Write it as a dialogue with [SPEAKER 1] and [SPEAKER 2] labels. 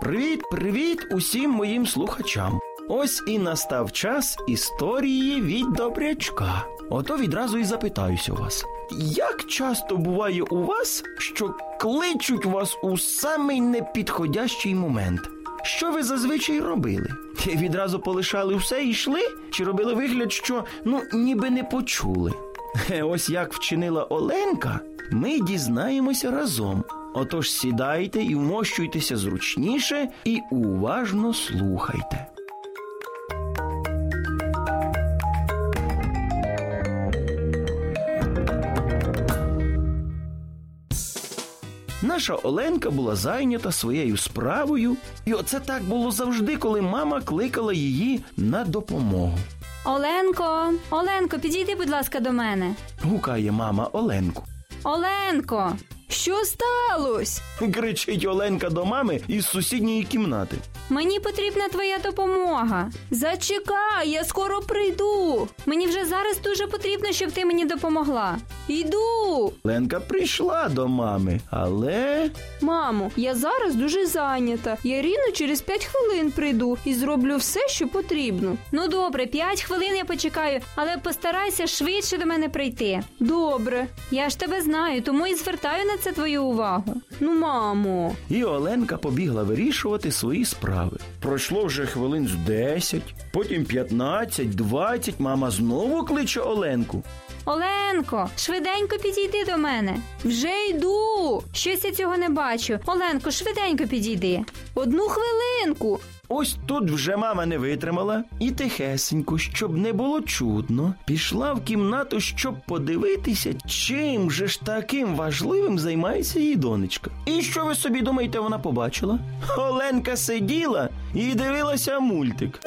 [SPEAKER 1] Привіт, привіт усім моїм слухачам. Ось і настав час історії від добрячка. Ото відразу і запитаюся вас. Як часто буває у вас, що кличуть вас у самий непідходящий момент? Що ви зазвичай робили? Відразу полишали все і йшли? Чи робили вигляд, що ну ніби не почули? Ось як вчинила Оленка, ми дізнаємося разом. Отож сідайте і вмощуйтеся зручніше і уважно слухайте. Наша Оленка була зайнята своєю справою, і оце так було завжди, коли мама кликала її на допомогу.
[SPEAKER 2] Оленко, Оленко, підійди, будь ласка, до мене.
[SPEAKER 1] Гукає мама Оленку.
[SPEAKER 2] Оленко, що сталося?
[SPEAKER 1] Кричить Оленка до мами із сусідньої кімнати.
[SPEAKER 2] Мені потрібна твоя допомога. Зачекай, я скоро прийду. Мені вже зараз дуже потрібно, щоб ти мені допомогла. Йду.
[SPEAKER 1] Ленка прийшла до мами, але
[SPEAKER 3] Мамо, я зараз дуже зайнята. Я рівно через 5 хвилин прийду і зроблю все, що потрібно.
[SPEAKER 2] Ну добре, п'ять хвилин я почекаю, але постарайся швидше до мене прийти.
[SPEAKER 3] Добре.
[SPEAKER 2] Я ж тебе знаю, тому і звертаю на це твою увагу.
[SPEAKER 3] Ну, мамо.
[SPEAKER 1] і Оленка побігла вирішувати свої справи. Пройшло вже хвилин з 10, потім 15, 20, мама знову кличе Оленку.
[SPEAKER 2] Оленко, швиденько підійди до мене.
[SPEAKER 3] Вже йду.
[SPEAKER 2] Щось я цього не бачу. Оленко, швиденько підійди.
[SPEAKER 3] Одну хвилинку.
[SPEAKER 1] Ось тут вже мама не витримала і тихесенько, щоб не було чутно, пішла в кімнату, щоб подивитися, чим же ж таким важливим займається її донечка. І що ви собі думаєте, вона побачила? Оленка сиділа і дивилася мультик.